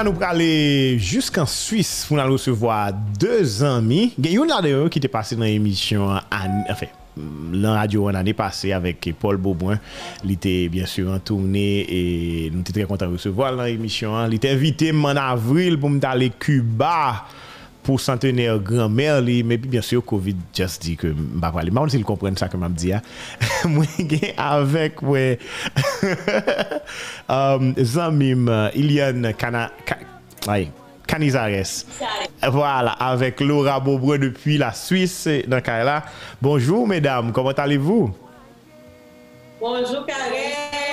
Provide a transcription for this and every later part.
Kounya nou prale jusqu'en Suisse pou nan recevoir deux amis. Gen yon la de yon ki te pase nan emisyon an, enfin, lan radio an ane pase avek Paul Beauboin. Li te bien sûr an tourne e nou te tre kontan recevoir lan emisyon an. Li te invite man avril pou mtale Cuba. pour centenaire grand-mère, mais bien sûr, Covid just dit que je ne pas parler. Même s'ils comprennent ça que je dis, moi, avec ouais, um, Zamim, Ilian Kana, Canizares. Voilà, avec Laura Bobreux depuis la Suisse. Donc, là, bonjour mesdames, comment allez-vous? Bonjour Karen.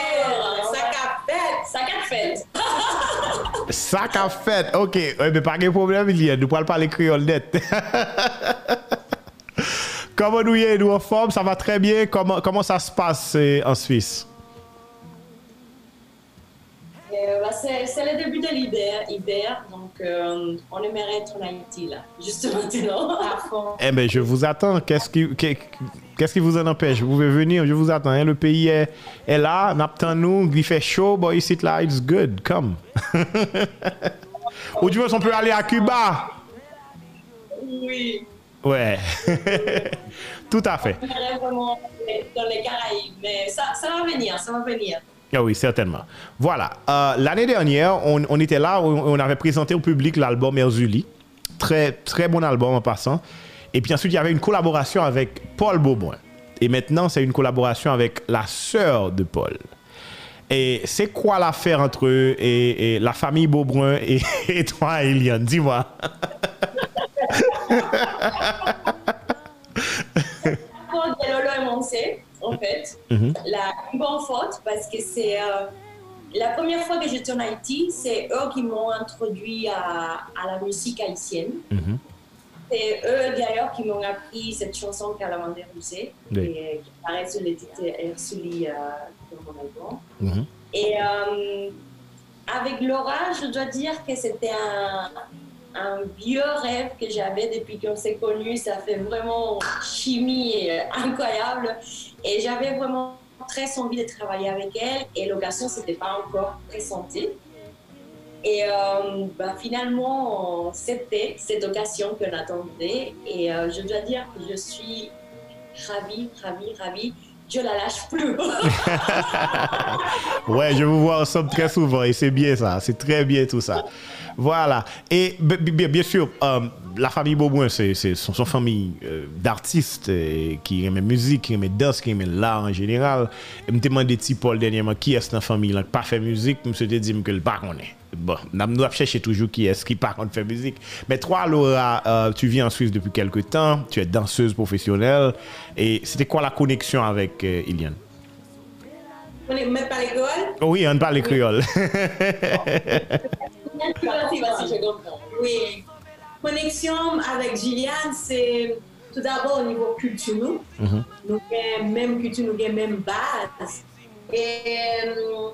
Ça qu'a fait. Ok, mais pas de problème, il y a. Nous parlons pas les créoles net. comment nous y est, nous en forme Ça va très bien. Comment, comment ça se passe euh, en Suisse? Euh, bah, c'est le début de l'hiver, donc euh, on aimerait être en Haïti là, juste maintenant, à fond. Eh bien, je vous attends. Qu'est-ce qui, Qu'est-ce qui vous en empêche? Vous pouvez venir, je vous attends. Hein. Le pays est, est là, n'attend nous, il fait chaud, but ici là, it's good, come. Ou tu veux on peut aller à Cuba Oui. Ouais. Tout à fait. vraiment dans les Caraïbes, mais ça, ça va venir, ça va venir. Ah oui, certainement. Voilà. Euh, l'année dernière, on, était là, on, avait présenté au public l'album Erzuli. Très, très bon album en passant. Et puis ensuite, il y avait une collaboration avec Paul Beaubrun. Et maintenant, c'est une collaboration avec la sœur de Paul. Et c'est quoi l'affaire entre eux et, la famille Beaubrun et, toi, Eliane? Dis-moi. En fait, mm la bonne faute parce que c'est euh, la première fois que j'étais en Haïti, c'est eux qui m'ont introduit à, à, la musique haïtienne. Mhm. C'est eux d'ailleurs qui m'ont appris cette chanson Calamandre Rousset, qui apparaît sur l'édite Ersuli euh, dans mon album. Mhm. Et euh, avec Laura, je dois dire que c'était un, un, vieux rêve que j'avais depuis qu'on s'est connus. Ça fait vraiment chimie incroyable. Et j'avais vraiment très envie de travailler avec elle. Et l'occasion, c'était pas encore présentée. Et euh, bah, finalement, c'était cette occasion qu'on attendait. Et euh, je dois dire que je suis ravie, ravie, ravie. Je la lâche plus. ouais, je vous vois ensemble très souvent et c'est bien ça. C'est très bien tout ça. Voilà. Et bien, sûr, euh, la famille Beauboin, c'est son, son, famille euh, d'artistes euh, qui aiment musique, qui aiment danse, qui aiment l'art en général. Et me demandé Paul dernièrement qui est dans la famille qui pas fait musique, me suis dit que le pas connaît. Bon, nous avons cherché toujours qui est-ce qui par contre fait musique. Mais toi, Laura, euh, tu vis en Suisse depuis quelques temps, tu es danseuse professionnelle. Et c'était quoi la connexion avec euh, Iliane On est même pas les créoles oh Oui, on parle les créoles. Oui. Connexion avec Gilliane, c'est tout d'abord au niveau culturel. Mhm. Nous avons même culture, nous avons même base. Et, euh,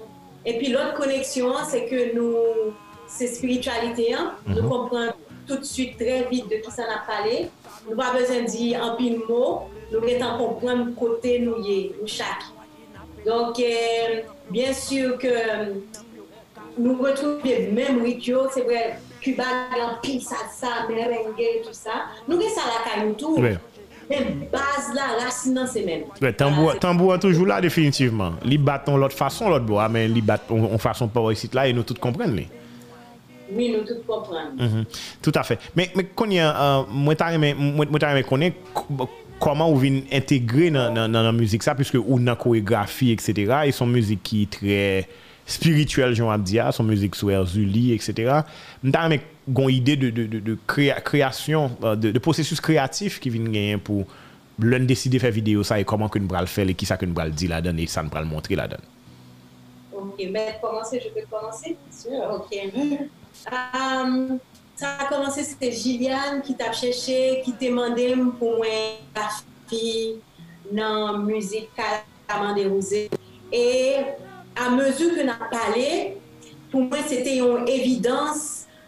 et puis l'autre connexion, c'est que nous, c'est spiritualité. Hein? Nous mhm. comprenons tout de suite très vite de qui ça a parlé. Nous n'avons pas besoin de dire un pile mot. Nous mettons comprendre côté nous, nous chaque. Donc, euh, bien sûr que nous retrouvons les mêmes rituels, c'est vrai, Cuba yon pil salsa, merengue, tout sa. Nou gen sa la kay nou tou. Oui. Men baz la, rasin non, nan se men. Oui, tambou, tambou an toujou la definitivman. Li bat ton lot fason lot bo, men li bat on, on fason pa wè sit la e nou tout kompren li. Oui, nous tout comprendre. Mm -hmm. Tout à fait. Mais mais euh, moi t'ai connaît comment vous venez intégrer dans dans la musique ça puisque ou dans chorégraphie etc. et son musique qui est très spirituel, j'en Abdia, son musique sur Erzuli, etc. M'ta une idée de, de, de, de créa, création, euh, de, de, processus créatif qui vient gagner pour l'un décider de faire vidéo ça et comment que nous le faire et qui ça que nous le dire là-dedans et ça nous le montrer là-dedans. Ok, mais commencer, je peux commencer? Sûr, Ok. Um, ça a commencé, c'était Gillian qui t'a cherché, qui t'a demandé pour moi la fille dans la musique Calamandé Rosé. Et a mesur ke nan pale, pou mwen se te yon evidans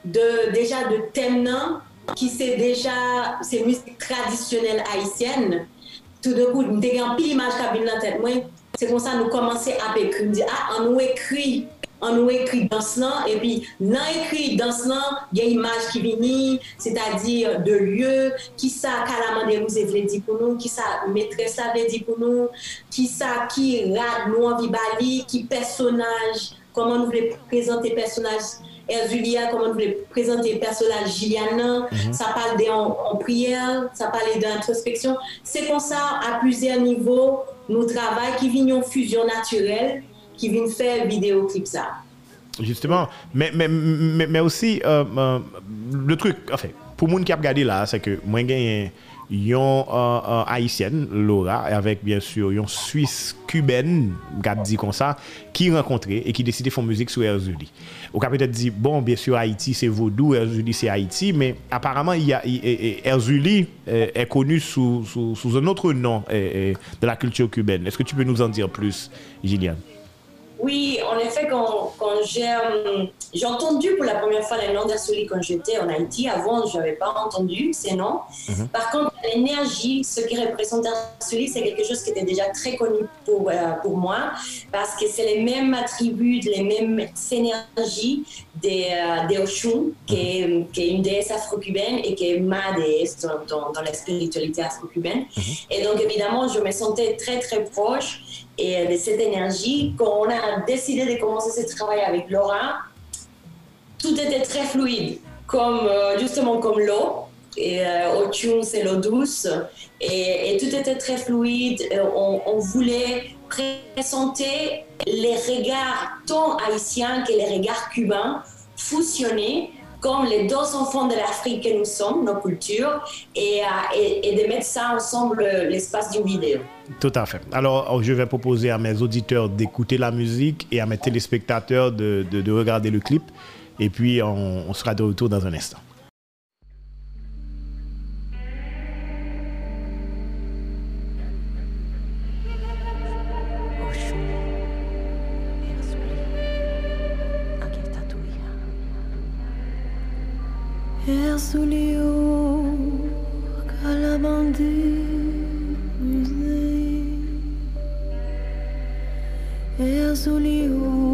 de, deja de tem nan, ki se deja se müzik tradisyonel haisyen, tout de kou mwen te gen pil imaj kabin nan tet mwen, se kon sa nou komanse ap ekri, mwen di, a, ah, an nou ekri an nou ekri dans nan, epi nan ekri dans nan, gen imaj ki vini, se ta di de lye, ki sa kalamande mou ze vle di pou nou, ki sa metres la vle di pou nou, ki sa ki rad nou anvi bali, ki personaj, koman nou vle prezante personaj Erzulia, koman nou vle prezante personaj Jiliana, mm -hmm. sa pale de an priyer, sa pale de introspeksyon, se kon sa a plusieurs nivou nou travay ki vini an fusion naturel, qui viennent faire vidéoclip ça. Justement, mais, mais, mais, aussi, euh, euh, le truc, enfin, pour gens qui ont regardé là, c'est que moi, j'ai yon euh, haïtienne, Laura, avec bien sûr une Suisse cubaine, dit comme ça, qui rencontré et qui décidé de faire musique sur Erzuli. Au cas peut-être dit, bon, bien sûr, Haïti c'est Vaudou, Erzuli c'est Haïti, mais apparemment, y a, Erzuli est connu sous, sous, sous, un autre nom de la culture cubaine. Est-ce que tu peux nous en dire plus, Gillian? Oui, en effet, quand, quand euh, j'ai entendu pour la première fois les noms d'Arsoli quand j'étais en Haïti, avant, je n'avais pas entendu ces noms. Mhm. Par contre, l'énergie, ce qui représente Arsoli, c'est quelque chose qui était déjà très connu pour, euh, pour moi, parce que c'est les mêmes attributs, les mêmes énergies des, euh, des Oshun, qui est, qui est, une déesse afro-cubaine et qui est ma déesse dans, dans, la spiritualité afro-cubaine. Mhm. Et donc, évidemment, je me sentais très, très proche et de cette énergie. Quand on a décidé de commencer ce travail avec Laura, tout était très fluide, comme euh, justement comme l'eau. Et euh, au tune, c'est l'eau douce. Et, tout était très fluide. Euh, on, voulait présenter les regards tant haïtiens que les regards cubains fusionnés comme les deux enfants de l'Afrique que nous sommes, nos cultures, et, de mettre ça ensemble l'espace d'une vidéo. Tout à fait. Alors, oh, je vais proposer à mes auditeurs d'écouter la musique et à mes téléspectateurs de, regarder le clip. Et puis, on, sera de retour dans un instant. azul y.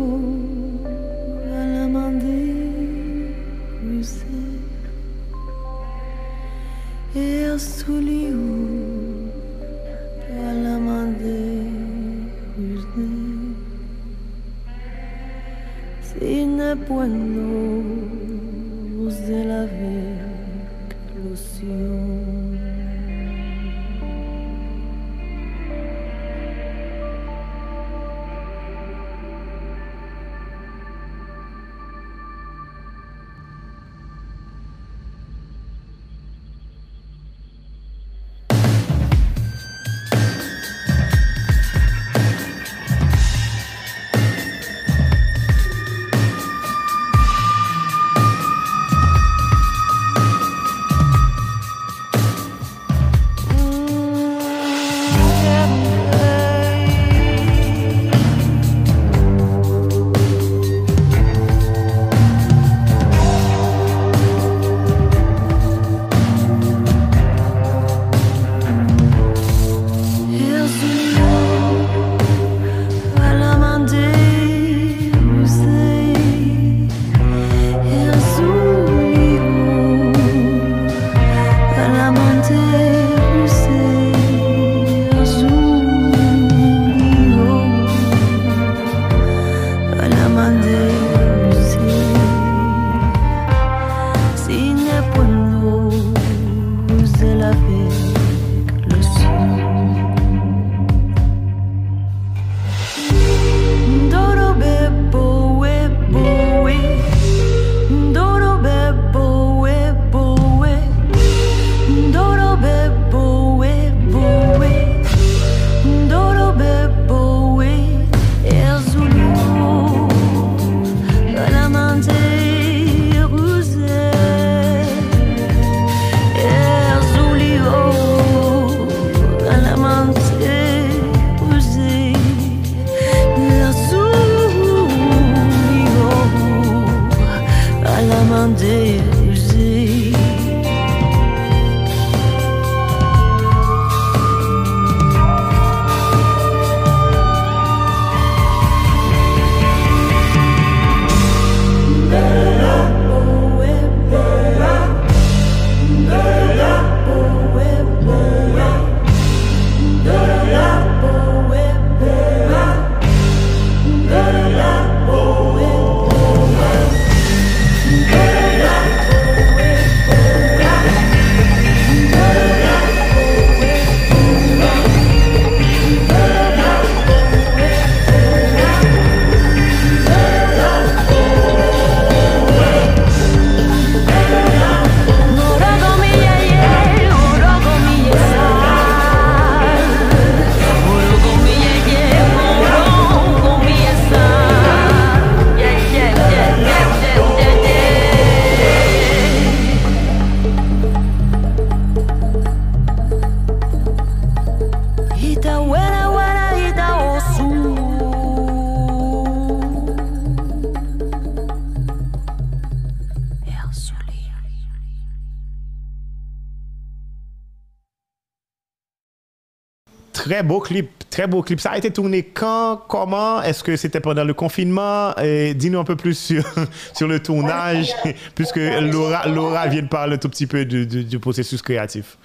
Très beau clip, très beau clip. Ça a été tourné quand, comment? Est-ce que c'était pendant le confinement? Dis-nous un peu plus sur, sur le tournage, puisque Laura, Laura vient de parler un tout petit peu du, processus créatif.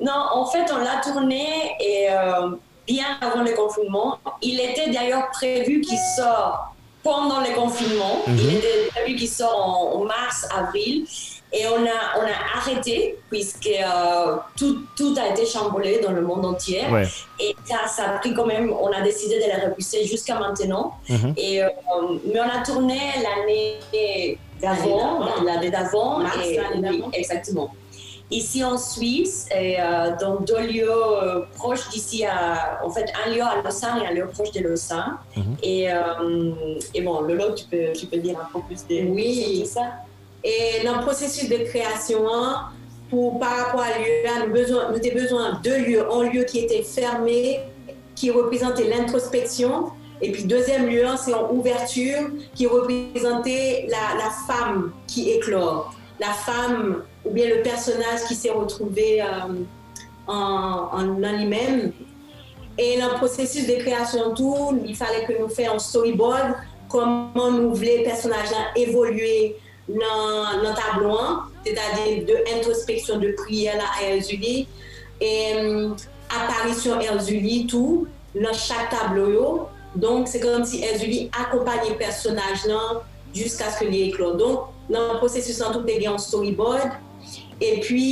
Non, en fait, on l'a tourné et euh, bien avant le confinement. Il était d'ailleurs prévu qu'il sorte pendant le confinement. Il mhm. était prévu qu'il sorte en, mars, avril. Et on a, on a arrêté puisque euh, tout, tout, a été chamboulé dans le monde entier. Et ça, ça, a pris quand même, on a décidé de le repousser jusqu'à maintenant. Mhm. et, euh, mais on a tourné l'année d'avant, l'année d'avant. Exactement ici en Suisse, et, euh, dans deux lieux euh, proches d'ici, en fait un lieu à Lausanne et un lieu proche de Lausanne. Mhm. et, euh, et, bon, Lolo, tu peux, tu peux dire un peu plus de, oui. ça Et dans le processus de création, pour, par rapport à lieu, nous, besoin, nous avons besoin de deux lieux. Un lieu qui était fermé, qui représentait l'introspection, et puis deuxième lieu, c'est en ouverture, qui représentait la, femme qui éclore la femme ou bien le personnage qui s'est retrouvé euh, en, lui-même. Et dans le processus de création tout, il fallait que nous fassions un storyboard, comment nous voulions le personnage évoluer nan, nan tablouan, te ta di de introspeksyon de priye la a Erzuli, e aparisyon Erzuli tou, nan chak tablou yo, donk se kom si Erzuli akopanyi personaj nan, jisk aske li eklo. Donk, nan prosesus an tou te gen yon storyboard, e pi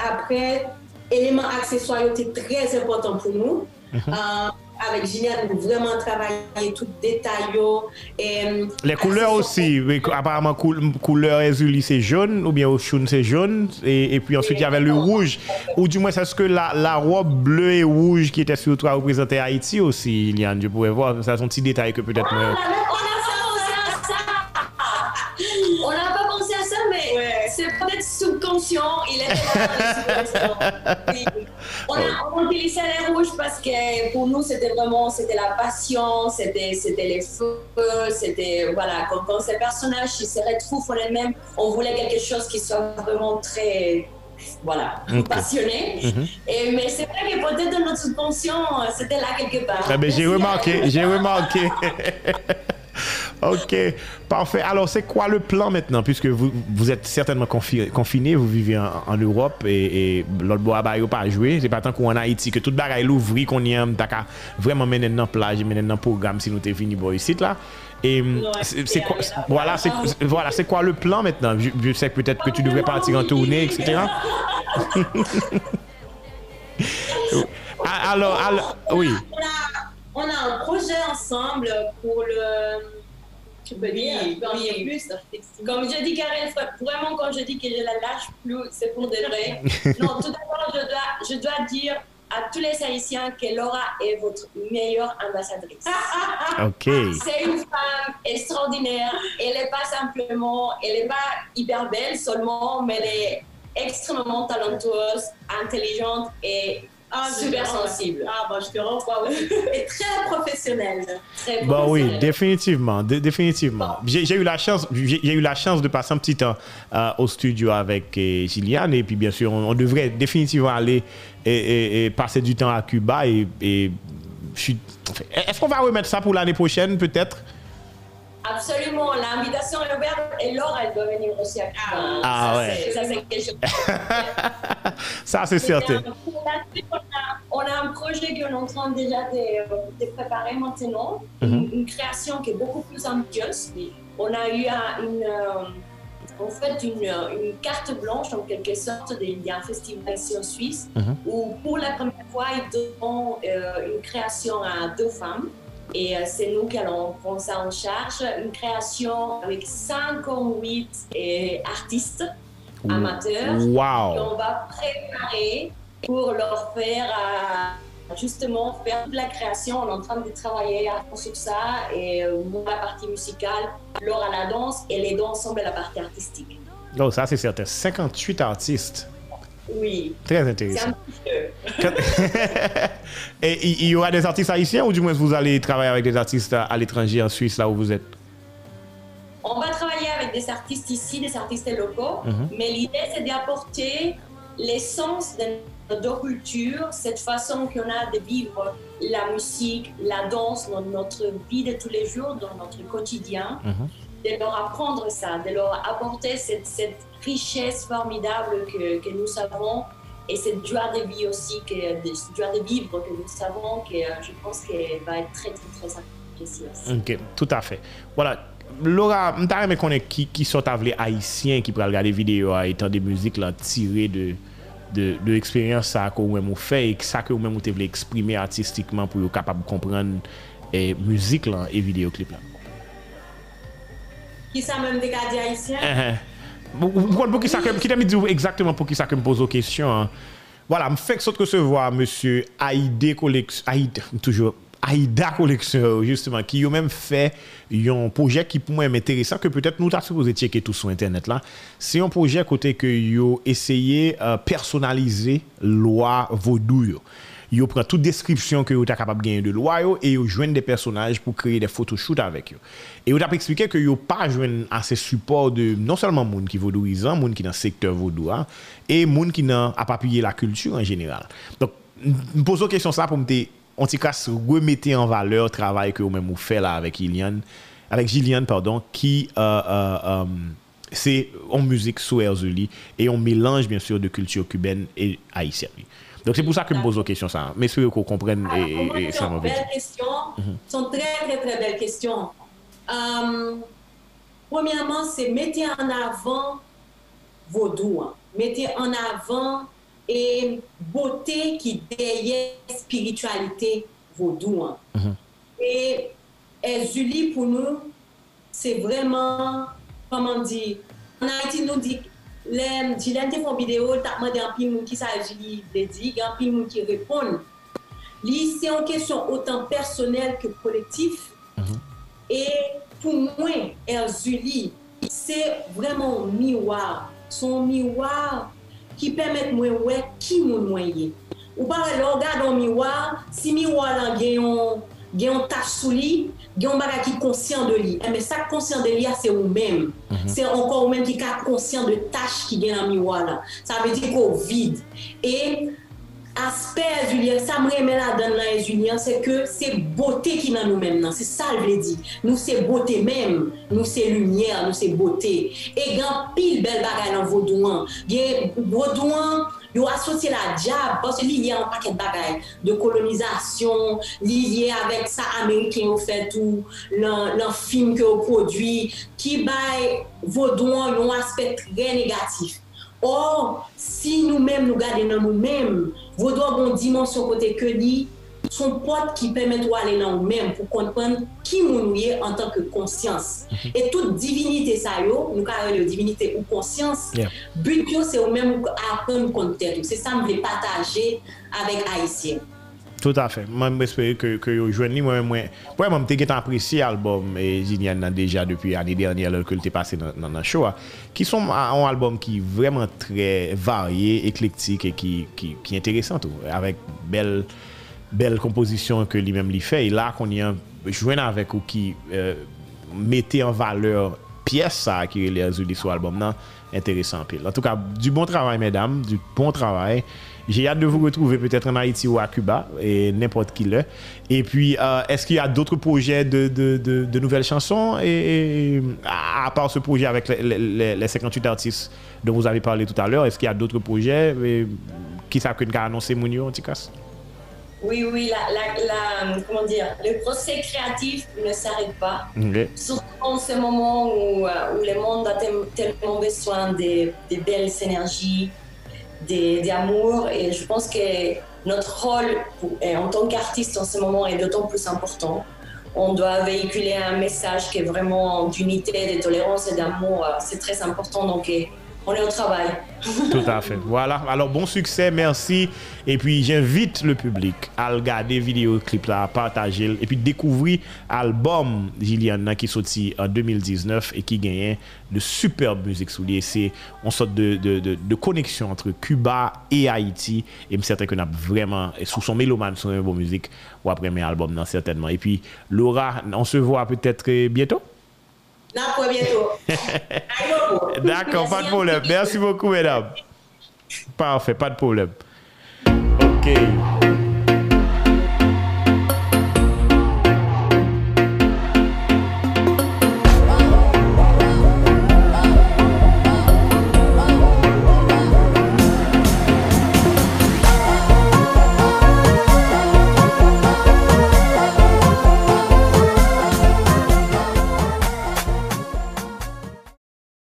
apre, eleman akseswa yo te trez important pou nou, an, mm -hmm. uh, avec Gillian pour vraiment travailler tout détail. Et, euh, les couleurs aussi, mais apparemment cou couleur Ezuli c'est jaune ou bien Oshun c'est jaune et, et, puis ensuite il y avait le rouge ou du moins c'est ce que la, la, robe bleue et rouge qui était sur toi représentait Haïti aussi, Gillian, je pourrais voir, ça c'est un petit détail que peut-être... Ah, il on, a, utilisé les rouges parce que pour nous, c'était vraiment c'était la passion, c'était les feux, c'était. Voilà, quand, quand, ces personnages se retrouvent en elles-mêmes, on voulait quelque chose qui soit vraiment très voilà, passionné. Mhm. Et, mais c'est vrai que peut-être dans notre subconscient, c'était là quelque part. Ah ben, j'ai remarqué, j'ai remarqué. Ok, parfait. Alors, c'est quoi le plan maintenant? Puisque vous, vous êtes certainement confiné, vous vivez en, Europe et, et l'autre bois pas joué. C'est pas tant qu'on en Haïti que tout le bagaille l'ouvri, qu'on y aime, t'as vraiment mener dans plage, mener dans programme si nous t'es fini ici là. Et c'est quoi, voilà, c'est voilà, c'est quoi le plan maintenant? Je, sais peut-être que tu devrais partir en tournée, etc. alors, alors, oui. On a un projet ensemble pour le tu peux dire, plus. Comme je dis, Karel, vraiment, quand je dis que je la lâche plus, c'est pour de vrai. non, tout d'abord, je dois, je dois dire à tous les Haïtiens que Laura est votre meilleure ambassadrice. C'est une femme extraordinaire. Elle n'est pas simplement, elle n'est pas hyper belle seulement, mais elle est extrêmement talentueuse, intelligente et ah, super sensible. Ah, bah, je te renvoie Et très professionnel. Très bah oui, définitivement. définitivement. J'ai eu la chance, j'ai eu la chance de passer un petit temps euh, au studio avec euh, Gilliane. Et puis, bien sûr, on, devrait définitivement aller et, passer du temps à Cuba. Et, et est-ce qu'on va remettre ça pour l'année prochaine, peut-être? Absolument, l'invitation est ouverte et Laure, elle doit venir aussi à Ah, ah ouais. Ça, c'est quelque chose. ça, c'est certain. On a, un projet qu'on est en train déjà de, préparer maintenant, mhm. une, création qui est beaucoup plus ambitieuse. On a eu une, euh, en fait une, une, carte blanche en quelque sorte. Il y a un festival ici en Suisse mhm. où pour la première fois, ils donnent euh, une création à deux femmes. Et euh, c'est nous qui allons prendre ça en charge. Une création avec 58 euh, artistes amateurs. Wow. on va préparer pour leur faire euh, justement faire la création. On est en train de travailler sur ça. Et moi, la partie musicale, Laura la danse et les deux ensemble la partie artistique. Oh, ça c'est certain. 58 artistes. Oui. Très intéressant. Et il y aura des artistes haïtiens ou du moins vous allez travailler avec des artistes à, l'étranger, en Suisse, là où vous êtes? On va travailler avec des artistes ici, des artistes locaux, mhm. mais l'idée c'est d'apporter l'essence de deux cultures, cette façon qu'on a de vivre la musique, la danse dans notre vie de tous les jours, dans notre quotidien, mm-hmm. De leur apprendre ça, de leur apporter cette, cette richesse formidable que, nous savons et cette joie de vie aussi, que, joie de vivre que nous savons, que je pense qu'elle va être très, très, très appréciée Ok, tout à fait. Voilà. Laura, je me connais qui, qui sont haïtiens qui peuvent regarder vidéos étant des musiques tirées de, de, de l'expérience ça que vous fait et ça que vous-même vous voulez exprimer artistiquement pour être capable de comprendre et musique là, et vidéoclip là. Qui ça même des haïtiens? Uh-huh. Pour qui ça qui dit exactement pour qui ça que me pose aux questions. Voilà, me fait que recevoir monsieur Aïdé Collection, Aïdé, toujours Aïda Collection, justement, qui a même fait un projet qui pour moi est intéressant, que peut-être nous avons supposé checker tout sur Internet. C'est un projet côté que yo essayé euh, personnaliser loi vaudou. Yo prend toute description que vous êtes capable de gagner de loi et yo joignent des personnages pour créer des photoshoots avec eux. Et vous avez expliqué que yo pas joindre assez support de non seulement monde qui vaudouisant, monde qui dans le secteur vaudou hein, et monde qui n'a pas appuyé la culture en général. Donc je pose une question pour me remettre en valeur le travail que vous-même vous faites là avec Gillian, avec Gillian pardon, qui euh, euh, euh, c'est en musique sous Erzuli et on mélange bien sûr de culture cubaine et haïtienne. Donc c'est pour ça que je me pose la question ça. Mais que qu'on comprenne et, et, ça m'a belles questions. Mhm. sont très très très belles questions. premièrement, c'est mettre en avant vos doigts. Mettez en avant et beauté qui derrière spiritualité vaudou. Hein. Mhm. Et, et Julie, pour nous, c'est vraiment, comment dire, en Haïti, nous dit, lèm, jilèm te fon videyo, takman de anpil moun ki sa jili dedi, anpil moun ki repon. Li, se an kesyon otan personel ke kolektif, mm -hmm. e pou mwen, er el jili, se vreman miwar, son miwar ki pemet mwen wè ki moun mwen ye. Ou pa wè lò gade an miwar, si miwar lan gen yon, yon tache sou li, Gyon baga ki konsyant de li, men sa konsyant de li a se ou men. Mm -hmm. Se ankon ou men ki ka konsyant de tache ki gen nan miwa la. Sa ve di kovid. E aspe ezulyen, sa mremen la dan nan ezulyen, se ke se botè ki nan nou men nan, se sal vle di. Nou se botè men, nou se lumiè, nou se botè. E gan pil bel bagay nan vodouan. Gen vodouan, yo asosye la diab, pos li liye an paket bagay, de kolonizasyon, li liye avèk sa Ameriken yo fè tou, lan, lan film ke yo prodwi, ki bay vodouan yon aspet tre negatif. Or, si nou menm nou gade nan nou menm, vodwa bon dimensyon kote ke li, son pot ki pemet wale nan ou menm pou konpon ki moun ou ye an tanke konsyans. Mm -hmm. E tout divinite sa yo, nou ka yo divinite ou konsyans, yeah. but yo se ou menm ou akon konter. Se sa m vle pataje avek Haitien. Tout a fe, mwen mwen espere ke yo jwen li mwen mwen Mwen mwen te get apresi albom Zinian nan deja depi ane derni alor ke l te pase nan show Ki son an albom ki vreman tre varye, eklektik E ki interesant ou Avèk bel bel kompozisyon ke li mèm li fè. E la kon yon jwen avèk ou ki euh, mette an valeur piyes sa ki rele azou li sou albom nan, intéressant. En tout cas, du bon travail, mesdames, du bon travail. J'ai hâte de vous retrouver peut-être en Haïti ou à Cuba, et n'importe qui l'heure. Et puis, euh, est-ce qu'il y a d'autres projets de, de, de, nouvelles chansons? Et, à part ce projet avec les, les, 58 artistes dont vous avez parlé tout à l'heure, est-ce qu'il y a d'autres projets qui savent qu'une annoncé Mounio, en cas? Oui, oui, la, la, comment dire, le procès créatif ne s'arrête pas. Surtout en ce moment où, euh, où le monde a tellement besoin de, de belles énergies, d'amour. Et je pense que notre rôle en tant qu'artiste en ce moment est d'autant plus important. On doit véhiculer un message qui est vraiment d'unité, de tolérance et d'amour. C'est très important. Donc, on est au travail. Tout à fait. Voilà. Alors, bon succès, merci. Et puis, j'invite le public à regarder vidéo clip là, à partager et puis découvrir l'album Gillian qui sorti en 2019 et qui gagne de superbe musique sous C'est une sorte de, de, connexion entre Cuba et Haïti. Et je suis certain qu'on a vraiment, sous son mélomane, une bonne musique, ou après mes albums, certainement. Et puis, Laura, on se voit peut-être bientôt? Bientôt. D'accord, pas de problème. Merci beaucoup, mesdames. Parfait, pas de problème. OK.